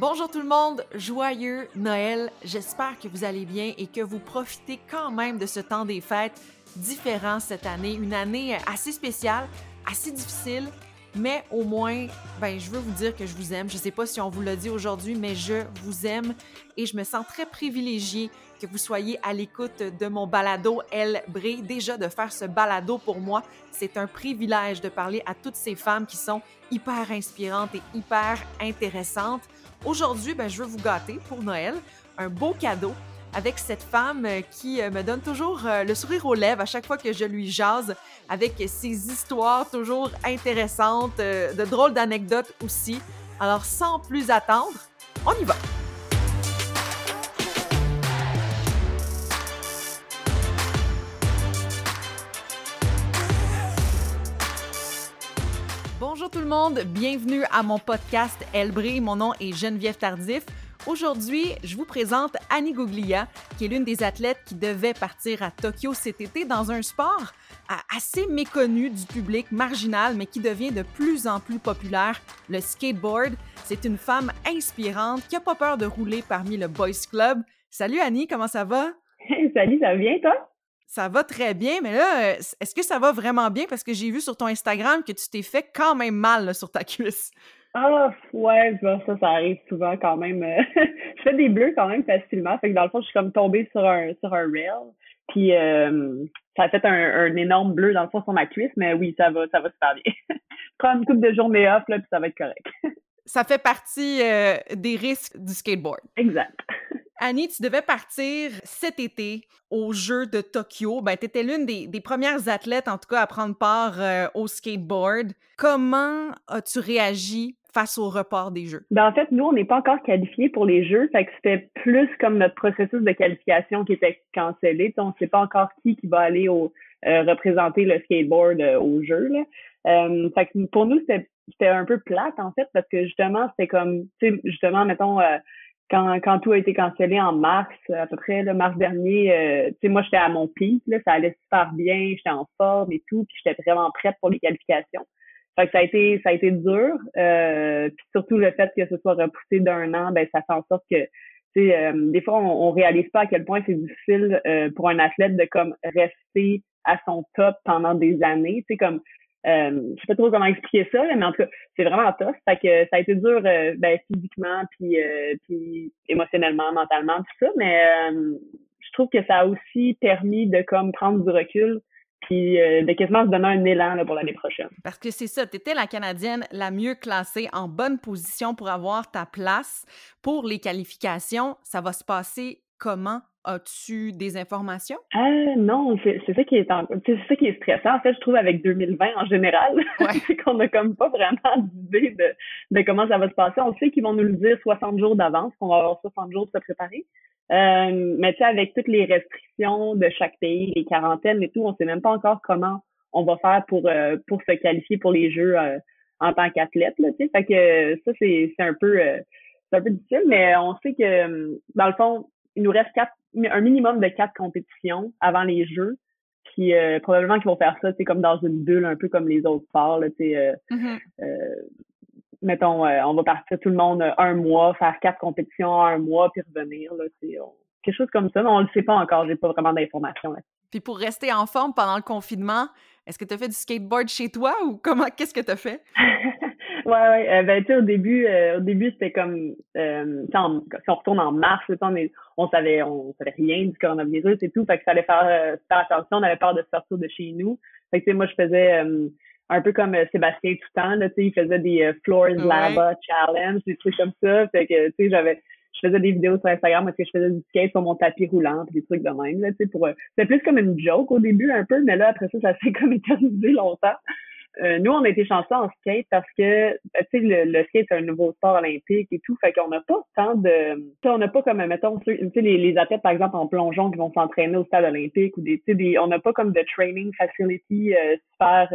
Bonjour tout le monde, joyeux Noël. J'espère que vous allez bien et que vous profitez quand même de ce temps des fêtes différent cette année, une année assez spéciale, assez difficile, mais au moins, ben, je veux vous dire que je vous aime. Je ne sais pas si on vous l'a dit aujourd'hui, mais je vous aime et je me sens très privilégiée que vous soyez à l'écoute de mon balado El Bré. Déjà, de faire ce balado pour moi, c'est un privilège de parler à toutes ces femmes qui sont hyper inspirantes et hyper intéressantes. Aujourd'hui, ben, je veux vous gâter pour Noël. Un beau cadeau avec cette femme euh, qui euh, me donne toujours euh, le sourire aux lèvres à chaque fois que je lui jase, avec ses histoires toujours intéressantes, de drôles d'anecdotes aussi. Alors, sans plus attendre, on y va! Bonjour tout le monde, bienvenue à mon podcast Elbré. Mon nom est Geneviève Tardif. Aujourd'hui, je vous présente Annie Guglia, qui est l'une des athlètes qui devait partir à Tokyo cet été dans un sport assez méconnu du public, marginal, mais qui devient de plus en plus populaire, le skateboard. C'est une femme inspirante qui n'a pas peur de rouler parmi le Boys Club. Salut Annie, comment ça va? Salut, ça va bien toi? Ça va très bien, mais là, est-ce que ça va vraiment bien? Parce que j'ai vu sur ton Instagram que tu t'es fait quand même mal sur ta cuisse. Ah, ouais, ça, ça arrive souvent quand même. Euh, je fais des bleus quand même facilement. Fait que dans le fond, je suis comme tombée sur un, sur un rail. Puis euh, ça a fait un, énorme bleu dans le fond sur ma cuisse, mais oui, ça va, ça va super bien. Prends une coupe de journée off, là, puis ça va être correct. ça fait partie euh, des risques du skateboard. Exact. Annie, tu devais partir cet été aux Jeux de Tokyo. Ben, tu étais l'une des, premières athlètes, en tout cas, à prendre part au skateboard. Comment as-tu réagi face au report des Jeux? Ben, en fait, nous, on n'est pas encore qualifiés pour les Jeux. Fait que c'était plus comme notre processus de qualification qui était cancellé. on ne sait pas encore qui qui va aller euh, représenter le skateboard euh, aux Jeux. Euh, fait que pour nous, c'était un peu plate, en fait, parce que justement, c'était comme, tu sais, justement, mettons, quand, quand tout a été cancellé en mars, à peu près, le mars dernier, tu sais, moi, j'étais à mon pic, là, ça allait super bien, j'étais en forme et tout, puis j'étais vraiment prête pour les qualifications. Fait que ça a été ça a été dur. Euh, puis surtout le fait que ce soit repoussé d'un an, ben ça fait en sorte que euh, des fois on, on réalise pas à quel point c'est difficile euh, pour un athlète de comme rester à son top pendant des années. C'est comme euh, je sais pas trop comment expliquer ça, mais en tout cas, c'est vraiment tough. Ça a été dur euh, ben, physiquement, puis, puis émotionnellement, mentalement, tout ça. Mais je trouve que ça a aussi permis de comme prendre du recul puis euh, de quasiment se donner un élan là, pour l'année prochaine. Parce que c'est ça, tu étais la Canadienne la mieux classée, en bonne position pour avoir ta place pour les qualifications. Ça va se passer comment? As-tu des informations? Euh, non, c'est ça qui est c'est ça qui est stressant. En fait, je trouve avec 2020 en général, c'est qu'on n'a comme pas vraiment d'idée de, de comment ça va se passer. On sait qu'ils vont nous le dire 60 jours d'avance, qu'on va avoir 60 jours pour se préparer. Euh, mais tu sais, avec toutes les restrictions de chaque pays, les quarantaines et tout, on sait même pas encore comment on va faire pour euh, pour se qualifier pour les Jeux en tant qu'athlète. Là, fait que ça c'est c'est un peu c'est un peu difficile, mais on sait que dans le fond, il nous reste quatre un minimum de quatre compétitions avant les Jeux. Puis probablement qu'ils vont faire ça, c'est comme dans une bulle, un peu comme les autres sports. Là, sais, mm-hmm mettons, euh, on va partir tout le monde euh, un mois, faire quatre compétitions un mois, puis revenir. Là, quelque chose comme ça, mais on le sait pas encore. J'ai pas vraiment d'informations là Puis pour rester en forme pendant le confinement, est-ce que tu as fait du skateboard chez toi ou comment qu'est-ce que tu as fait? ouais, ouais. Euh, ben tu sais, au début, au début, c'était comme si on retourne en mars, on, on savait on savait rien du coronavirus et tout. Fait qu'il fallait faire, faire attention, on avait peur de sortir de chez nous. Fait que tu sais, moi je faisais un peu comme euh, Sébastien Toutan, là, tu sais, il faisait des euh, Floors Lava Challenge, des trucs comme ça. Fait que, tu sais, j'avais, je faisais des vidéos sur Instagram parce que je faisais du skate sur mon tapis roulant pis des trucs de même, là, tu sais, pour, euh, c'était plus comme une joke au début un peu, mais là, après ça, ça s'est comme éternisé longtemps. Euh, nous, on a été chanceux en skate parce que, tu sais, le, skate, c'est un nouveau sport olympique et tout. Fait qu'on n'a pas tant de... on n'a pas comme, mettons, tu sais, les, les athlètes, par exemple, en plongeon qui vont s'entraîner au stade olympique ou des, tu sais, on n'a pas comme de training facility super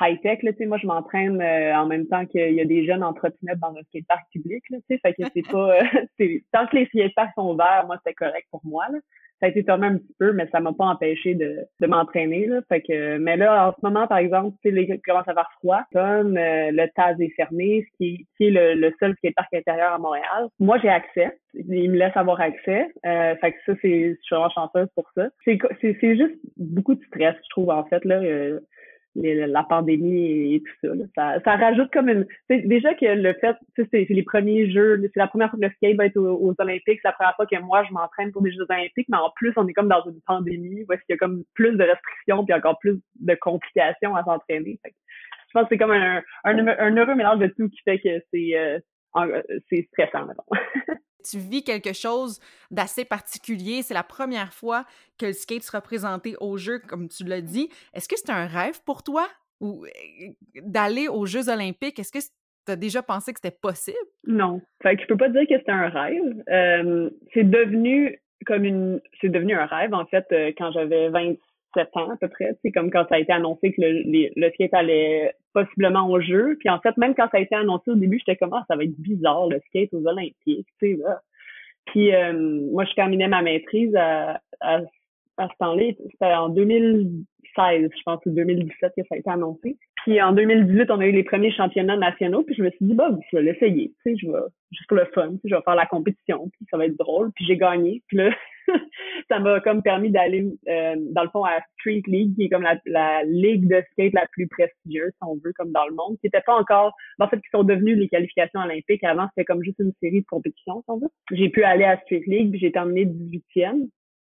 high-tech. Là, moi, je m'entraîne euh, en même temps qu'il y a des jeunes en trottinette dans un skatepark public. Là, fait que c'est pas. tant que les skateparks sont ouverts, moi, c'est correct pour moi. Là ça a été tombé un petit peu, mais ça m'a pas empêché de, de m'entraîner. Là. Fait que, mais là, en ce moment, par exemple, tu sais, il commence à faire froid. Comme euh, le TAS est fermé, ce qui, qui est le, le seul skatepark intérieur à Montréal. Moi, j'ai accès. Ils me laissent avoir accès. Euh, fait que ça, c'est, je suis vraiment chanceuse pour ça. C'est, c'est, c'est juste beaucoup de stress, je trouve, en fait. là. Euh, la pandémie et, tout ça, ça, ça. rajoute comme une. Déjà que le fait, c'est les premiers jeux, c'est la première fois que le skate va être aux, Olympiques, c'est la première fois que moi je m'entraîne pour des Jeux Olympiques, mais en plus on est comme dans une pandémie où est-ce qu'il y a comme plus de restrictions puis encore plus de complications à s'entraîner. Je pense que c'est comme un, un, heureux mélange de tout qui fait que c'est euh, c'est stressant. tu vis quelque chose d'assez particulier. C'est la première fois que le skate sera présenté au jeu, comme tu l'as dit. Est-ce que c'est un rêve pour toi? Ou euh, d'aller aux Jeux olympiques? Est-ce que tu as déjà pensé que c'était possible? Non. Fait que je peux pas dire que c'était un rêve. Euh, c'est devenu comme une c'est devenu un rêve en fait euh, quand j'avais 27 ans à peu près, c'est comme quand ça a été annoncé que le, le skate allait possiblement au jeu. Puis en fait, même quand ça a été annoncé au début, j'étais comme ah, ça va être bizarre le skate aux Olympiques, tu sais là. Puis euh, moi, je terminais ma maîtrise à, à, ce temps-là. C'était en 2016, je pense, ou 2017 que ça a été annoncé. Puis en 2018, on a eu les premiers championnats nationaux. Puis je me suis dit, bah, je vais l'essayer. Tu sais, je vais juste pour le fun. je vais faire la compétition. Puis ça va être drôle. Puis j'ai gagné. Puis là, ça m'a comme permis d'aller, euh, dans le fond, à Street League, qui est comme la, la, ligue de skate la plus prestigieuse, si on veut, comme dans le monde, qui n'était pas encore, en fait, qui sont devenus les qualifications olympiques. Avant, c'était comme juste une série de compétitions, si on veut. J'ai pu aller à Street League, puis j'ai terminé 18e.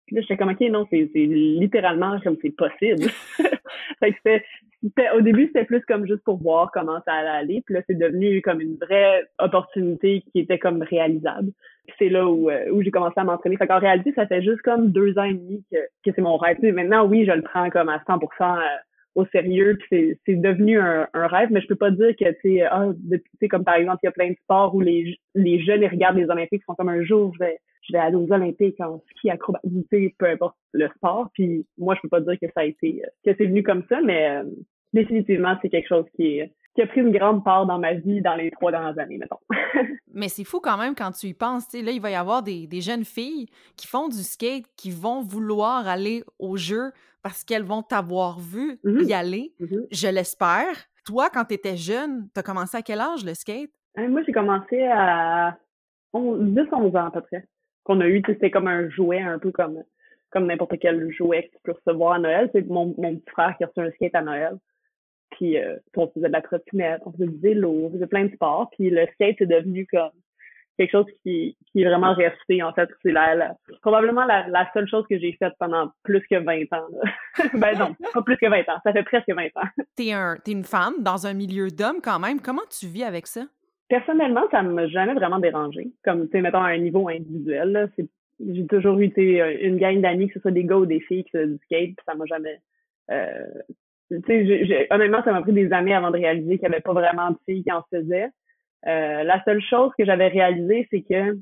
Puis là, j'étais comme, OK, non, c'est littéralement comme c'est possible. fait que c'était, au début, c'était plus comme juste pour voir comment ça allait aller. Puis là, c'est devenu comme une vraie opportunité qui était comme réalisable. Puis c'est là où, euh, où j'ai commencé à m'entraîner. Fait qu'en réalité, ça fait juste comme deux ans et demi que, que c'est mon rêve. maintenant, oui, je le prends comme à 100% euh, au sérieux, puis c'est devenu un, un, rêve, mais je peux pas dire que, tu sais, ah, comme par exemple, il y a plein de sports où les, les jeunes, ils regardent les Olympiques, ils font comme un jour, je vais, je vais aller aux Olympiques en ski, acrobatie, peu importe le sport. Puis moi, je peux pas dire que ça a été, que c'est venu comme ça, mais euh, définitivement, c'est quelque chose qui est, qui a pris une grande part dans ma vie dans les trois dernières années, mettons. Mais c'est fou quand même quand tu y penses. là, il va y avoir des, des, jeunes filles qui font du skate, qui vont vouloir aller au jeu parce qu'elles vont t'avoir vu y mm-hmm. aller. Mm-hmm. Je l'espère. Toi, quand tu étais jeune, tu as commencé à quel âge le skate? Euh, moi, j'ai commencé à 10-11 ans à peu près. Qu'on a eu, c'était comme un jouet, un peu comme comme n'importe quel jouet que tu peux recevoir à Noël. C'est mon, mon petit frère qui a reçu un skate à Noël. Puis euh, on faisait de la trottinette, on faisait du vélo, on faisait plein de sports. Puis le skate est devenu comme quelque chose qui, qui est vraiment resté, en fait. C'est la, probablement la, la, seule chose que j'ai faite pendant plus que 20 ans. ben non, pas plus que 20 ans. Ça fait presque 20 ans. T'es un, es une femme dans un milieu d'hommes quand même. Comment tu vis avec ça? Personnellement, ça m'a jamais vraiment dérangé. Comme, tu sais, mettons, à un niveau individuel, j'ai toujours euh, une gang d'amis, que ce soit des gars ou des filles qui faisaient du skate, ça m'a jamais euh, tu sais, honnêtement, ça m'a pris des années avant de réaliser qu'il n'y avait pas vraiment de filles qui en faisaient. Euh, la seule chose que j'avais réalisé, c'est que,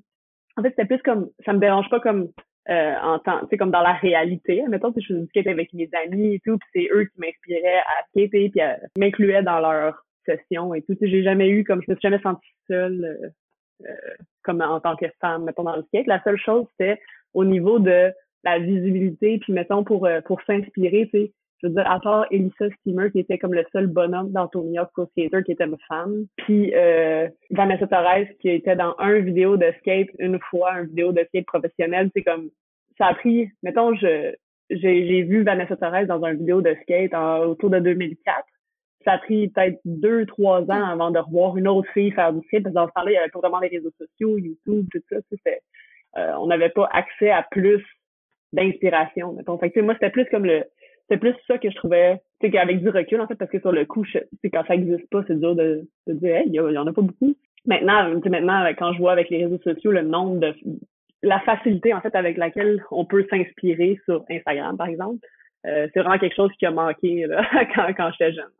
en fait, c'était plus comme, ça me dérange pas comme euh, en temps, tu sais, comme dans la réalité. Mettons que je faisais du skate avec mes amis et tout, puis c'est eux qui m'inspiraient à skater, puis m'incluaient dans leur session et tout. J'ai jamais eu, comme je me suis jamais sentie seule, euh, euh, comme en tant que femme, mettons, dans le skate. La seule chose, c'était au niveau de la visibilité, puis mettons, pour, euh, pour s'inspirer, tu sais, je veux dire, à part Elisa Steamer, qui était comme le seul bonhomme dans Tony Hawk Pro Skater, qui était ma femme, puis Vanessa Torres, qui était dans un vidéo de skate une fois, un vidéo de skate professionnel, c'est comme, ça a pris, mettons, je j'ai vu Vanessa Torres dans un vidéo de skate autour de 2004. Ça a pris peut-être deux, trois ans avant de revoir une autre fille faire du skate, parce que dans ce temps-là, il y avait pas vraiment les réseaux sociaux, YouTube, tout ça, euh, on n'avait pas accès à plus d'inspiration, mettons. Fait que, moi, c'était plus comme le, c'est plus ça que je trouvais, tu sais, qu'avec du recul, en fait, parce que sur le coup, c'est quand ça existe pas, c'est dur de, de dire, hey, il y, en a pas beaucoup. Maintenant, maintenant, quand je vois avec les réseaux sociaux le nombre de, la facilité, en fait, avec laquelle on peut s'inspirer sur Instagram, par exemple, euh, c'est vraiment quelque chose qui a manqué là, quand, quand j'étais jeune.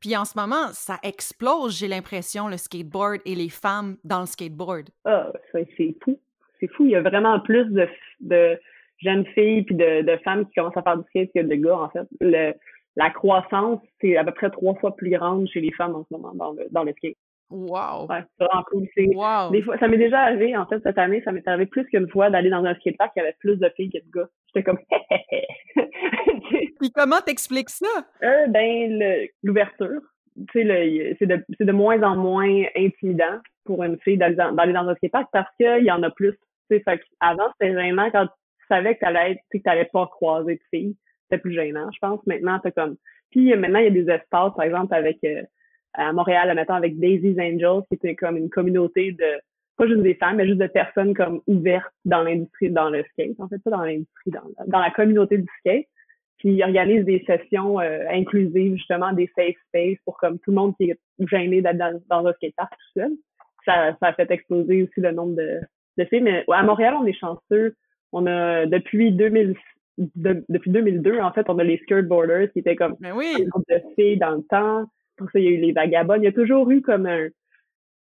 Puis en ce moment, ça explose, j'ai l'impression, le skateboard et les femmes dans le skateboard. Ah, c'est fou. C'est fou. Il y a vraiment plus de, de jeunes filles puis de, de femmes qui commencent à faire du skate que de gars, en fait. Le, la croissance, c'est à peu près trois fois plus grande chez les femmes en ce moment dans le, dans le skate. Wow! Ouais, c'est vraiment cool. Wow. Des fois, ça m'est déjà arrivé, en fait, cette année, ça m'est arrivé plus qu'une fois d'aller dans un skatepark qui avait plus de filles que de gars. J'étais comme, Puis comment t'expliques ça? Euh, ben, l'ouverture. Tu sais, c'est de, de moins en moins intimidant pour une fille d'aller dans, un skatepark parce qu'il y en a plus. Tu sais, avant, c'était gênant quand tu savais que t'allais que t'allais pas croiser de filles. C'était plus gênant, je pense. Maintenant, t'as comme, puis maintenant, il y a des espaces, par exemple, avec, euh, à Montréal, admettons, avec Daisy's Angels, qui était comme une communauté de, pas juste des femmes, mais juste de personnes comme ouvertes dans l'industrie, dans le skate, en fait, pas dans l'industrie, dans, dans la communauté du skate. Puis ils organisent des sessions euh, inclusives, justement, des safe space pour comme tout le monde qui est gêné d'être dans, dans un skatepark tout seul. Ça, ça a fait exploser aussi le nombre de, de filles. Mais à Montréal, on est chanceux. On a, depuis 2000, depuis 2002, en fait, on a les skateboarders qui étaient comme ben oui. un groupe de filles dans le temps. Pour ça, il y a eu les vagabonds. Il y a toujours eu comme un,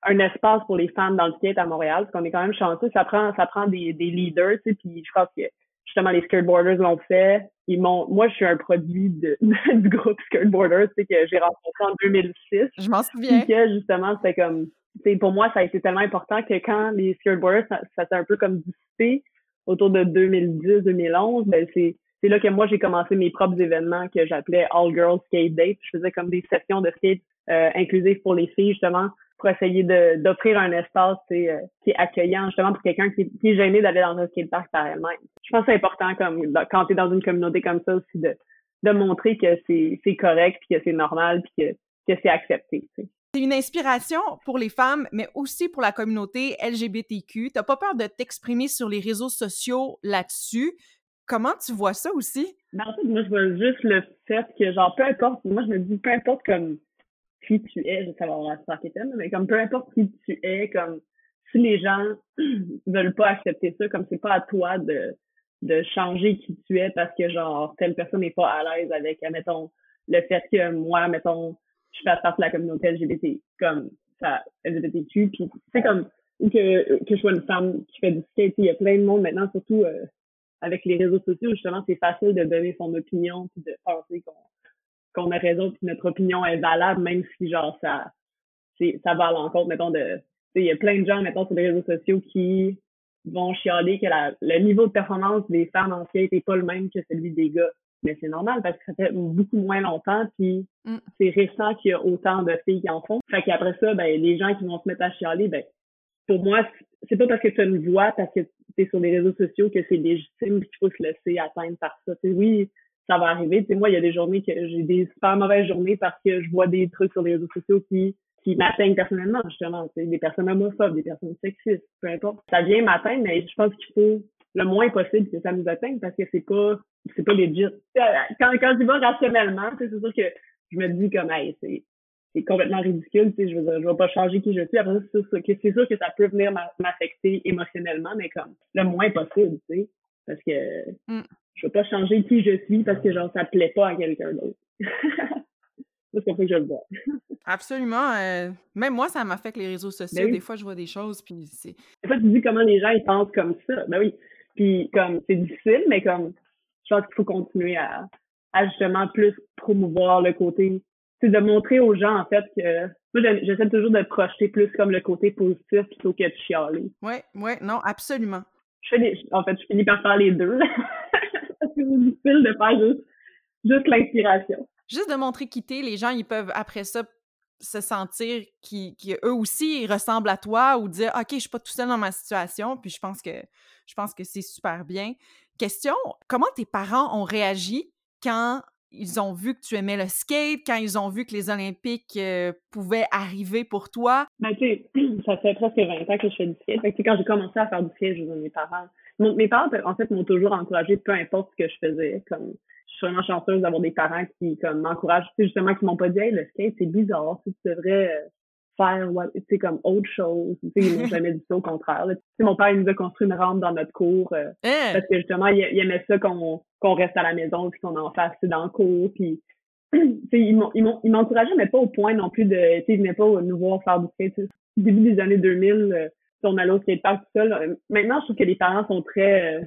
un espace pour les femmes dans le skate à Montréal, parce qu'on est quand même chanceux. Ça prend, ça prend des, des leaders, tu sais, puis je pense que justement les skateboarders l'ont fait. Ils m'ont, moi, je suis un produit de, du groupe skateboarders, tu sais, que j'ai rencontré en 2006. Je m'en souviens. Que justement, c'était comme, tu sais, pour moi, ça a été tellement important que quand les skateboarders, ça, ça s'est un peu comme dissipé autour de 2010-2011, ben c'est c'est là que moi j'ai commencé mes propres événements que j'appelais All Girls Skate Date. Je faisais comme des sessions de skate euh, inclusives pour les filles justement pour essayer d'offrir un espace euh, qui est accueillant justement pour quelqu'un qui, qui, est gêné d'aller dans un skatepark par elle-même. Je pense que c'est important comme quand tu es dans une communauté comme ça aussi de, de montrer que c'est correct puis que c'est normal puis que, que c'est accepté. C'est une inspiration pour les femmes, mais aussi pour la communauté LGBTQ. T'as pas peur de t'exprimer sur les réseaux sociaux là-dessus? Comment tu vois ça aussi? Ben, en fait, moi, je vois juste le fait que, genre, peu importe, moi, je me dis, peu importe comme qui tu es, je sais savoir la mais comme peu importe qui tu es, comme si les gens veulent pas accepter ça, comme c'est pas à toi de, de changer qui tu es parce que, genre, telle personne n'est pas à l'aise avec, mettons, le fait que moi, mettons, je fasse partie de la communauté LGBT, comme ça, LGBTQ, puis c'est comme, que, que je sois une femme qui fait du skate, il y a plein de monde maintenant, surtout euh, avec les réseaux sociaux, justement, c'est facile de donner son opinion puis de penser qu'on qu'on a raison puis notre opinion est valable, même si genre ça ça va à l'encontre, mettons, de. Il y a plein de gens, mettons, sur les réseaux sociaux qui vont chialer que la, le niveau de performance des femmes en skate n'est pas le même que celui des gars. Mais c'est normal parce que ça fait beaucoup moins longtemps, puis mm. c'est récent qu'il y a autant de filles qui en font. Fait qu'après ça, ben, les gens qui vont se mettre à chialer, ben, pour moi, c'est pas parce que tu as une voix, parce que tu es sur les réseaux sociaux que c'est légitime qu'il faut se laisser atteindre par ça. T'sais, oui, ça va arriver. T'sais, moi, il y a des journées que j'ai des super mauvaises journées parce que je vois des trucs sur les réseaux sociaux qui qui m'atteignent personnellement, justement. Des personnes homophobes, des personnes sexistes, peu importe. Ça vient m'atteindre, mais je pense qu'il faut le moins possible que ça nous atteigne parce que c'est pas c'est pas legit. Quand, quand je vais rationnellement, c'est sûr que je me dis comme hey, c'est c'est complètement ridicule. Tu sais, je veux dire, je vais pas changer qui je suis. Après, c'est sûr, que, c'est sûr que ça peut venir m'affecter émotionnellement, mais comme le moins possible, tu sais. Parce que mm. Je veux pas changer qui je suis parce que genre ça plaît pas à quelqu'un d'autre. c'est comme ça que je le vois. Absolument. Euh, même moi, ça m'affecte les réseaux sociaux. Ben des fois, je vois des choses, puis c'est... Des fois, tu dis comment les gens, ils pensent comme ça. Ben oui. Puis comme, c'est difficile, mais comme, je pense qu'il faut continuer à, à justement plus promouvoir le côté c'est de montrer aux gens, en fait, que moi, j'essaie toujours de projeter plus comme le côté positif plutôt que de chialer. Oui, oui, non, absolument. Je fais en fait, je finis par faire les deux. Parce que c'est difficile de faire juste, juste l'inspiration. Juste de montrer quitter, les gens, ils peuvent après ça se sentir qu'eux aussi ils ressemblent à toi ou dire OK, je suis pas tout seul dans ma situation. Puis je pense que je pense que c'est super bien. Question, comment tes parents ont réagi quand ils ont vu que tu aimais le skate, quand ils ont vu que les Olympiques euh, pouvaient arriver pour toi? Ben, tu sais, ça fait presque 20 ans que je fais du skate. Fait que, quand j'ai commencé à faire du skate, je mes parents. Mes parents, en fait, m'ont toujours encouragé, peu importe ce que je faisais. Comme, je suis vraiment chanceuse d'avoir des parents qui, comme, m'encouragent, justement, qui m'ont pas dit, hey, le skate, c'est bizarre, tu devrais euh, faire, tu sais, comme autre chose. Tu sais, ils m'ont jamais dit ça, au contraire. Tu sais, mon père, il nous a construit une rampe dans notre cour, euh, hein? parce que, justement, il, il aimait ça qu'on qu'on reste à la maison puis qu'on en fasse dans le cours puis ils m'ont ils m'ont ils m'encourageaient mais pas au point non plus de tu sais ils venaient pas nous voir faire du skate au début des années 2000 euh, on allait au skatepark tout seul maintenant je trouve que les parents sont très euh,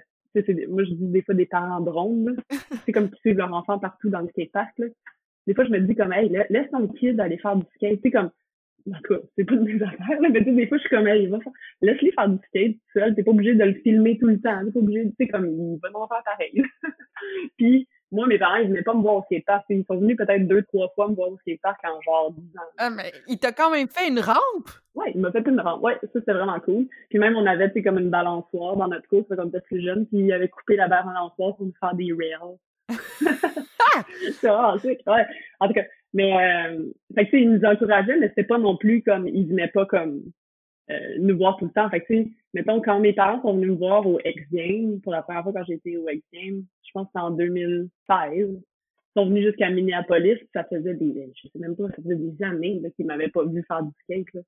moi je dis des fois des parents drones c'est comme qu'ils suivent leur enfant partout dans le skatepark là des fois, je me dis comme, hey, laisse ton kid aller faire du skate. Sais, comme, en tout cas, c'est pas de mes affaires, mais tu sais, des fois, je suis comme, hey, va faire... laisse-les faire du skate tout seul. T'es pas obligé de le filmer tout le temps. T'es pas obligé, tu sais, comme, il va m'en faire pareil. puis, moi, mes parents, ils venaient pas me voir au skatepark. Ils sont venus peut-être deux, trois fois me voir au skatepark en genre 10 ans. Ah, mais il t'a quand même fait une rampe? Ouais, il m'a fait une rampe. Ouais, ça, c'était vraiment cool. Puis même, on avait, tu comme une balançoire dans notre course, comme peut-être plus jeune, puis il avait coupé la balançoire pour nous faire des rails. c'est vraiment sick, ouais. En tout cas, mais, euh, fait que, tu sais, ils nous encourageaient, mais c'était pas non plus comme, ils venaient pas comme, euh, nous voir tout le temps. Fait que, mettons, quand mes parents sont venus me voir au X Games, pour la première fois quand j'étais au X Games, je pense que c'était en 2016, ils sont venus jusqu'à Minneapolis, ça faisait des, je sais même pas, ça faisait des années, qu'ils m'avaient pas vu faire du skate, là.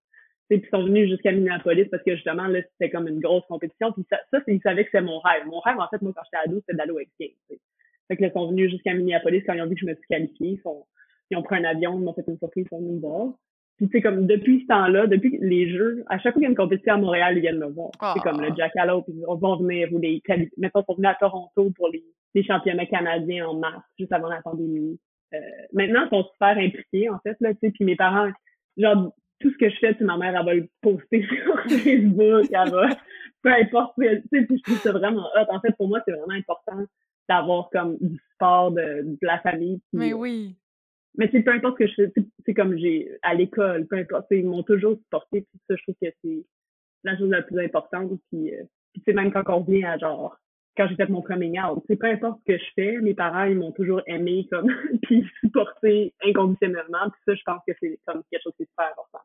Puis ils sont venus jusqu'à Minneapolis parce que justement, là, c'était comme une grosse compétition. Puis ça, ça ils savaient que c'était mon rêve. Mon rêve, en fait, moi, quand j'étais ado, c'était d'aller au X Games. Fait que là, ils sont venus jusqu'à Minneapolis quand ils ont vu que je me suis qualifiée. Ils, sont, ils ont pris un avion, ils m'ont fait une surprise, ils sont venus me voir. Puis, tu sais, comme, depuis ce temps-là, depuis les Jeux, à chaque fois qu'il y a une compétition à Montréal, ils viennent me voir. C'est comme le Jack puis ils vont venir, ou les, mettons, ils sont venus à Toronto pour les, les championnats canadiens en mars, juste avant la pandémie. Euh, maintenant, ils sont super impliqués, en fait, là, tu sais, puis mes parents, genre, tout ce que je fais, tu ma mère, elle va le poster sur Facebook, elle va, peu importe, tu sais, puis je trouve ça vraiment hot. En fait, pour moi, c'est vraiment important d'avoir comme du sport de, de la famille. mais oui. Mais c'est peu importe ce que je fais, c'est comme j'ai à l'école, peu importe, ils m'ont toujours supporté, puis ça, je trouve que c'est la chose la plus importante. Puis, euh, puis c'est même quand on revient à genre quand j'ai fait mon coming out, c'est peu importe ce que je fais, mes parents ils m'ont toujours aimé comme puis supporté inconditionnellement. Puis ça, je pense que c'est comme quelque chose qui est super important.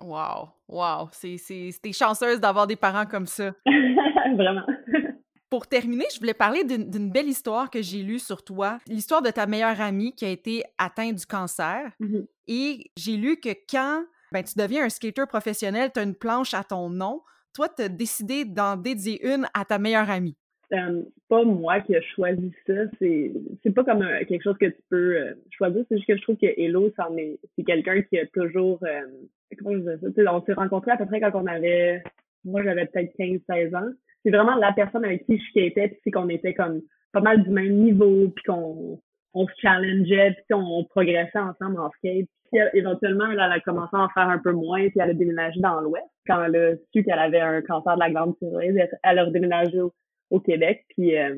Wow, wow, c'est c'est t'es chanceuse d'avoir des parents comme ça. Vraiment. Pour terminer, je voulais parler d'une belle histoire que j'ai lue sur toi, l'histoire de ta meilleure amie qui a été atteinte du cancer. Mm-hmm. Et j'ai lu que quand ben, tu deviens un skater professionnel, tu as une planche à ton nom, toi, tu as décidé d'en dédier une à ta meilleure amie. Euh, pas moi qui ai choisi ça. C'est pas comme quelque chose que tu peux euh, choisir. C'est juste que je trouve que Hello, c'est quelqu'un qui a toujours. Euh, comment je ça? on s'est rencontrés à peu près quand on avait. Moi, j'avais peut-être 15-16 ans c'est vraiment la personne avec qui je skatais, puis c'est qu'on était comme pas mal du même niveau, puis qu'on on se challengeait, puis on, progressait ensemble en skate. Puis éventuellement, elle, a commencé à en faire un peu moins, puis elle a déménagé dans l'Ouest. Quand elle a su qu'elle avait un cancer de la glande thyroïde, elle a redéménagé au, Québec, puis euh,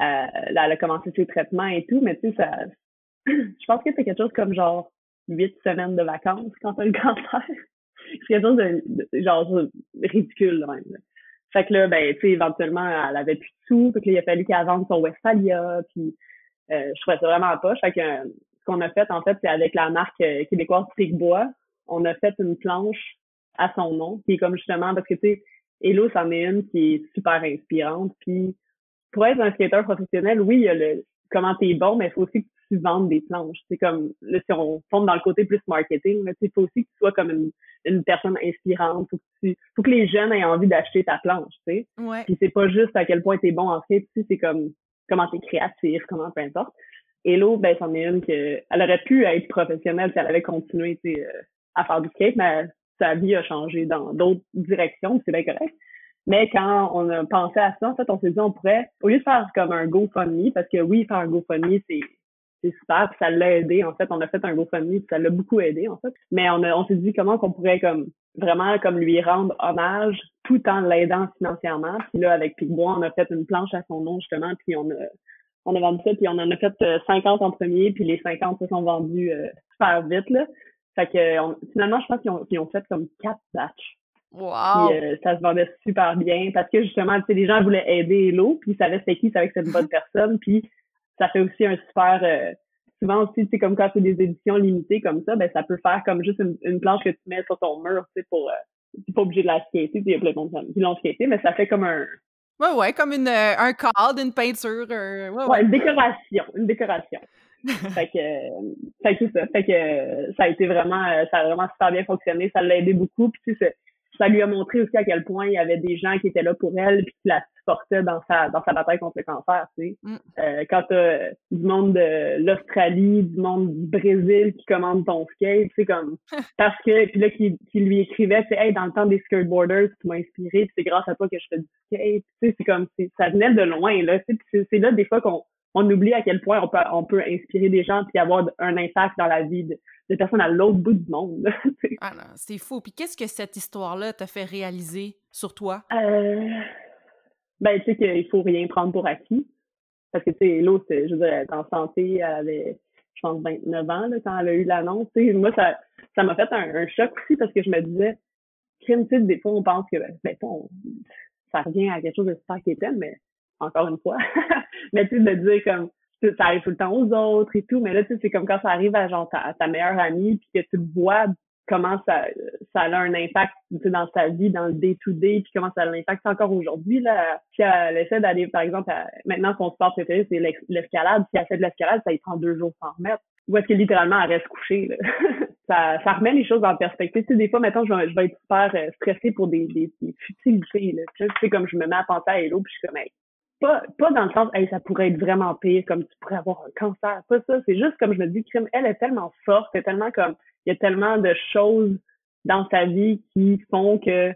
euh, elle a commencé ses traitements et tout, mais tu sais, ça... je pense que c'est quelque chose comme genre huit semaines de vacances quand t'as le cancer. c'est quelque chose de, genre ridicule même. Fait que là, ben, tu sais, éventuellement, elle avait plus de sous. Fait que il a fallu qu'elle vende son Westphalia. Puis, euh, je trouvais ça vraiment poche. Fait que ce qu'on a fait, en fait, c'est avec la marque euh, québécoise Bois, on a fait une planche à son nom, qui est comme justement, parce que, tu sais, Hello, c'en est une qui est super inspirante. Puis, pour être un skateur professionnel, oui, il y a le comment t'es bon, mais il faut aussi que tu vendes des planches. C'est comme, là, si on tombe dans le côté plus marketing, mais il faut aussi que tu sois comme une une personne inspirante. Faut que tu, faut que les jeunes aient envie d'acheter ta planche, tu sais. Ouais. Puis c'est pas juste à quel point t'es bon en sais, c'est comme comment t'es créatif, comment peu importe. Et l'autre, ben, c'en est une que, elle aurait pu être professionnelle si elle avait continué, tu sais, euh, à faire du skate, mais sa vie a changé dans d'autres directions, c'est bien correct. Mais quand on a pensé à ça, en fait, on s'est dit, on pourrait, au lieu de faire comme un GoFundMe, parce que oui, faire un GoFundMe, c'est, c'est super, puis ça l'a aidé. En fait, on a fait un GoFundMe, puis ça l'a beaucoup aidé, en fait. Mais on, a, on s'est dit comment qu'on pourrait comme vraiment comme lui rendre hommage tout en l'aidant financièrement. Puis là, avec Picbois, on a fait une planche à son nom, justement, puis on a on a vendu ça, puis on en a fait 50 euh, en premier, puis les 50 se sont vendus euh, super vite, là. Fait que finalement, je pense qu'ils ont, ont fait comme quatre batchs. Wow. Puis, euh, ça se vendait super bien parce que justement, tu sais, les gens voulaient aider Hello, puis ils savaient c'était qui, ils savaient que c'était une bonne personne, puis ça fait aussi un super euh, souvent aussi c'est comme quand c'est des éditions limitées comme ça ben ça peut faire comme juste une, planche que tu mets sur ton mur tu sais pour euh, pas obligé de la skater il y a plein de monde qui l'ont skaté mais ça fait comme un ouais ouais comme une euh, un cadre une peinture ouais, ouais. une décoration une décoration fait que fait que ça fait que ça a été vraiment ça a vraiment super bien fonctionné ça l'a aidé beaucoup puis tu sais ça lui a montré aussi à quel point il y avait des gens qui étaient là pour elle puis qui la supportaient dans sa dans sa bataille contre le cancer, tu sais. Mm. Euh, quand t'as du monde de l'Australie, du monde du Brésil qui commande ton skate, tu sais comme parce que puis là qui, qui lui écrivait, c'est hey dans le temps des skateboarders qui m'ont inspiré, c'est grâce à toi que je fais du skate, tu sais c'est comme ça venait de loin là, tu sais c'est là des fois qu'on on oublie à quel point on peut, on peut inspirer des gens puis avoir un impact dans la vie de, personnes à l'autre bout du monde. ah non, c'est fou. Puis qu'est-ce que cette histoire-là t'a fait réaliser sur toi? Euh, ben, tu sais qu'il faut rien prendre pour acquis. Parce que, tu sais, l'autre, je veux dire, elle est en santé, elle avait, je pense, 29 ans, là, quand elle a eu l'annonce. Moi, ça, ça m'a fait un, choc aussi parce que je me disais, crime, tu des fois, on pense que, ben, ça revient à quelque chose de super quétaine, mais encore une fois. mais tu sais, de dire comme, ça arrive tout le temps aux autres et tout, mais là, tu sais, c'est comme quand ça arrive à genre ta, ta meilleure amie, puis que tu vois comment ça, ça a un impact dans sa vie, dans le day-to-day, puis comment ça a un impact encore aujourd'hui. Là. Puis elle essaie d'aller, par exemple, maintenant son sport préféré, c'est l'escalade. Si elle fait de l'escalade, ça y prend deux jours sans remettre. Ou est-ce que littéralement elle reste couchée? Là? ça, ça remet les choses en perspective. Tu sais, des fois, maintenant, je vais, je vais être super euh, stressée pour des, des, futilités. Là. Tu sais, comme je me mets à penser à Hello, puis je suis comme, pas, pas dans le sens, hey, ça pourrait être vraiment pire, comme tu pourrais avoir un cancer. Pas ça. C'est juste comme je me dis, crime, elle est tellement forte, elle est tellement comme, il y a tellement de choses dans sa vie qui font que,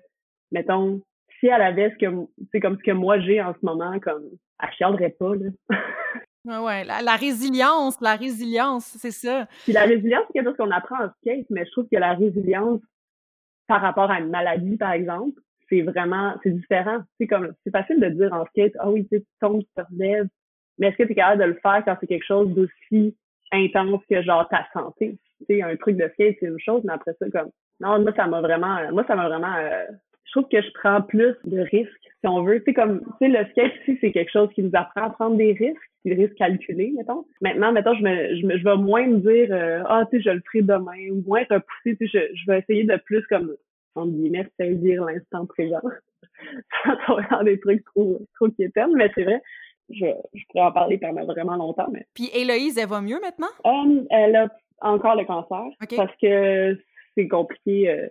mettons, si elle avait ce que, c'est comme ce que moi j'ai en ce moment, comme, elle chialerait pas, là. Ouais, ouais, la, résilience, la résilience, c'est ça. Puis la résilience, c'est quelque chose qu'on apprend en skate, mais je trouve que la résilience par rapport à une maladie, par exemple, c'est vraiment, c'est différent. C'est comme, c'est facile de dire en skate, ah oui, tu tombes, tu te relèves, mais est-ce que tu es capable de le faire quand c'est quelque chose d'aussi intense que genre ta santé? Tu sais, un truc de skate, c'est une chose, mais après ça, comme, non, moi, ça m'a vraiment, moi, ça m'a vraiment, euh, je trouve que je prends plus de risques, si on veut. Tu comme, tu sais, le skate ici, c'est quelque chose qui nous apprend à prendre des risques, des risques calculés, mettons. Maintenant, mettons, je me, je, me, je vais moins me dire, euh, ah, tu sais, je le ferai demain, ou moins repousser, tu sais, je, je vais essayer de plus, comme, entre guillemets, dire l'instant présent. Sans dans des trucs trop, trop quétaines, mais c'est vrai, je, je pourrais en parler pendant vraiment longtemps. Mais... Puis Héloïse, elle va mieux maintenant? Um, elle a encore le cancer parce que c'est compliqué. Euh,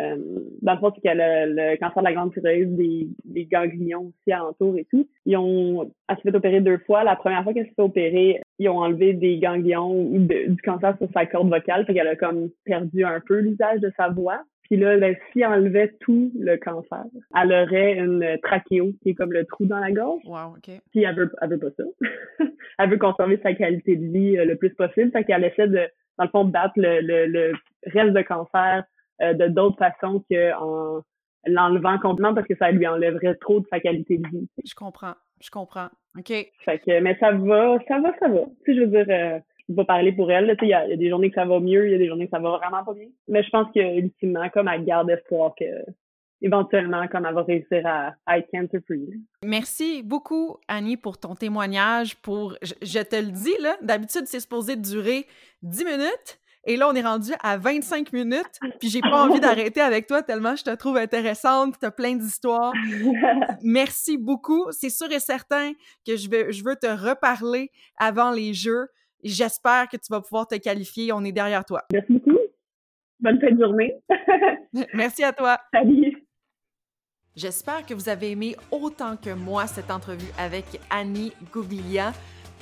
euh, dans le fond, c'est qu'elle a le cancer de la grande thyroïde, des, des ganglions aussi alentour et tout. Ils ont, elle s'est fait opérer deux fois. La première fois qu'elle s'est fait opérer, ils ont enlevé des ganglions du cancer sur sa corde vocale, fait qu'elle a comme perdu un peu l'usage de sa voix. Puis là, ben, si enlevait tout le cancer, elle aurait une trachéo qui est comme le trou dans la gorge. Wow, OK. Puis elle veut, elle veut pas ça. elle veut conserver sa qualité de vie euh, le plus possible. Fait qu'elle essaie de, dans le fond, battre le, le, le reste de cancer euh, de d'autres façons qu'en l'enlevant complètement parce que ça lui enlèverait trop de sa qualité de vie. Je comprends. Je comprends. OK. Fait que, mais ça va, ça va, ça va. Tu sais, je veux dire, euh, peux pas parler pour elle. Il y, a, y a des journées que ça va mieux, il y a des journées que ça va vraiment pas bien. Mais je pense que ultimement, comme elle garde espoir que éventuellement, comme elle va réussir à, être cancer free. Merci beaucoup, Annie, pour ton témoignage. Pour, je, je te le dis, là, d'habitude, c'est supposé durer 10 minutes. Et là, on est rendu à 25 minutes, puis j'ai pas envie d'arrêter avec toi tellement je te trouve intéressante, tu as plein d'histoires. Merci beaucoup. C'est sûr et certain que je, vais, je veux te reparler avant les Jeux. J'espère que tu vas pouvoir te qualifier. On est derrière toi. Merci beaucoup. Bonne fin de journée. Merci à toi. Salut. J'espère que vous avez aimé autant que moi cette entrevue avec Annie Gouglia.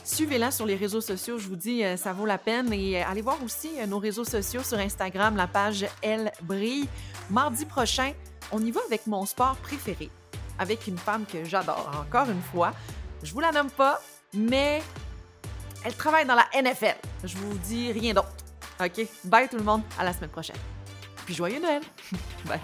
Suivez-la sur les réseaux sociaux, je vous dis, euh, ça vaut la peine. Et euh, allez voir aussi euh, nos réseaux sociaux sur Instagram, la page Elle brille. Mardi prochain, on y va avec mon sport préféré, avec une femme que j'adore, encore une fois. Je vous la nomme pas, mais elle travaille dans la NFL. Je vous dis rien d'autre. OK? Bye tout le monde, à la semaine prochaine. Puis joyeux Noël! Bye!